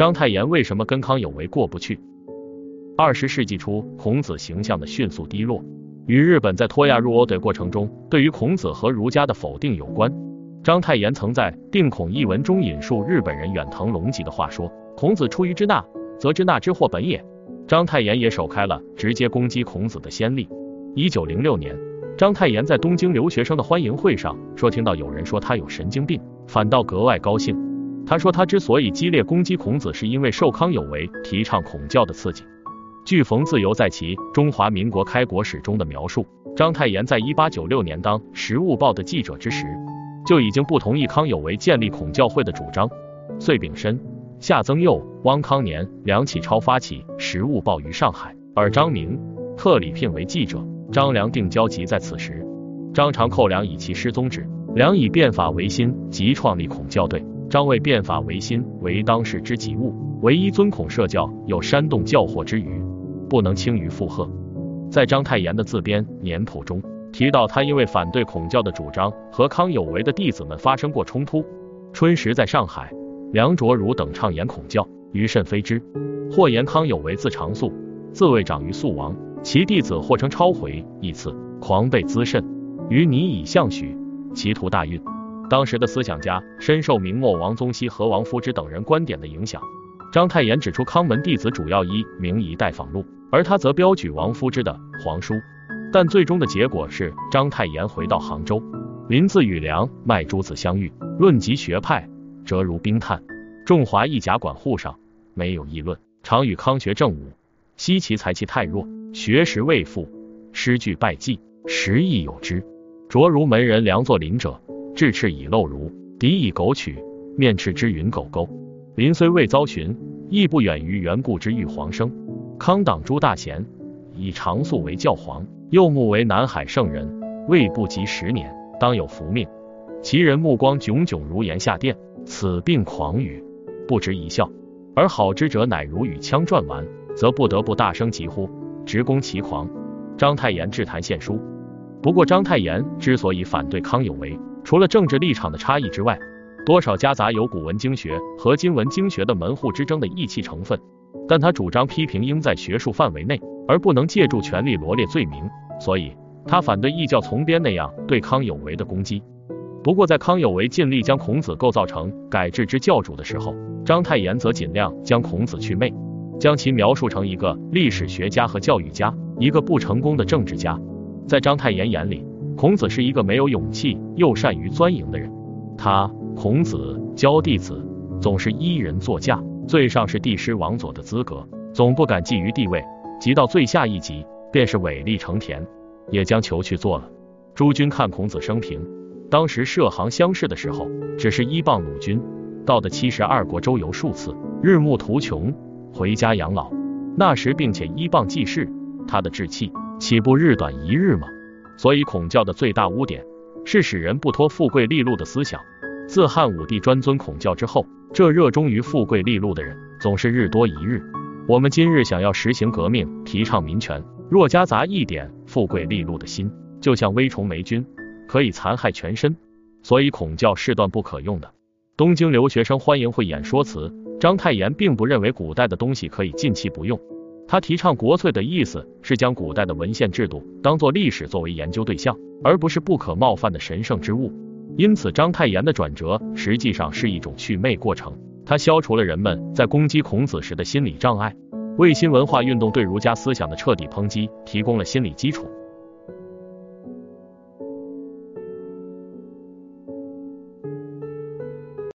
章太炎为什么跟康有为过不去？二十世纪初，孔子形象的迅速低落，与日本在脱亚入欧的过程中对于孔子和儒家的否定有关。章太炎曾在《定孔》一文中引述日本人远藤隆吉的话说：“孔子出于之纳，则之纳之祸本也。”章太炎也首开了直接攻击孔子的先例。一九零六年，章太炎在东京留学生的欢迎会上说，听到有人说他有神经病，反倒格外高兴。他说他之所以激烈攻击孔子，是因为受康有为提倡孔教的刺激。据冯自由在其《中华民国开国史》中的描述，章太炎在一八九六年当《时务报》的记者之时，就已经不同意康有为建立孔教会的主张。遂炳申。夏曾佑、汪康年、梁启超发起《时务报》于上海，而张明、特里聘为记者，张良定交集在此时。张长寇梁以其失宗旨，梁以变法维新，即创立孔教队。张为变法维新为当世之急务，唯一尊孔社教有煽动教惑之余，不能轻于附和。在章太炎的自编年谱中提到，他因为反对孔教的主张和康有为的弟子们发生过冲突。春时在上海。梁卓儒等倡言孔教，余甚非之。或言康有为自长宿，自谓长于素王，其弟子或称超回一次，狂悖滋甚。于拟以相许，其图大运。当时的思想家深受明末王宗羲和王夫之等人观点的影响。章太炎指出康门弟子主要依明仪代访录，而他则标举王夫之的皇书。但最终的结果是章太炎回到杭州，临自与梁麦诸子相遇，论及学派。折如冰炭，众华一甲管护上，没有议论。常与康学正武，惜其才气太弱，学识未复，诗句败绩，时亦有之。卓如门人梁作霖者，智赤以露如，敌以狗取，面赤之云狗钩。临虽未遭寻，亦不远于缘故之玉皇生。康党诸大贤，以长素为教皇，幼目为南海圣人，未不及十年，当有福命。其人目光炯炯如炎下殿。此病狂语，不值一笑；而好之者乃如与枪转完，则不得不大声疾呼，直攻其狂。章太炎致谈献书。不过章太炎之所以反对康有为，除了政治立场的差异之外，多少夹杂有古文经学和今文经学的门户之争的义气成分。但他主张批评应在学术范围内，而不能借助权力罗列罪名，所以他反对异教从编那样对康有为的攻击。不过，在康有为尽力将孔子构造成改制之教主的时候，章太炎则尽量将孔子去魅，将其描述成一个历史学家和教育家，一个不成功的政治家。在章太炎眼里，孔子是一个没有勇气又善于钻营的人。他，孔子教弟子，总是一人座驾，最上是帝师王佐的资格，总不敢觊觎地位；即到最下一级，便是伟力成田，也将求去做了。诸君看孔子生平。当时涉行乡试的时候，只是依傍鲁军，到的七十二国周游数次，日暮途穷，回家养老。那时并且依傍济世，他的志气岂不日短一日吗？所以孔教的最大污点是使人不脱富贵利禄的思想。自汉武帝专尊孔教之后，这热衷于富贵利禄的人总是日多一日。我们今日想要实行革命，提倡民权，若夹杂一点富贵利禄的心，就像微虫霉菌。可以残害全身，所以孔教是断不可用的。东京留学生欢迎会演说词，章太炎并不认为古代的东西可以尽其不用。他提倡国粹的意思是将古代的文献制度当做历史作为研究对象，而不是不可冒犯的神圣之物。因此，章太炎的转折实际上是一种祛魅过程。他消除了人们在攻击孔子时的心理障碍，为新文化运动对儒家思想的彻底抨击提供了心理基础。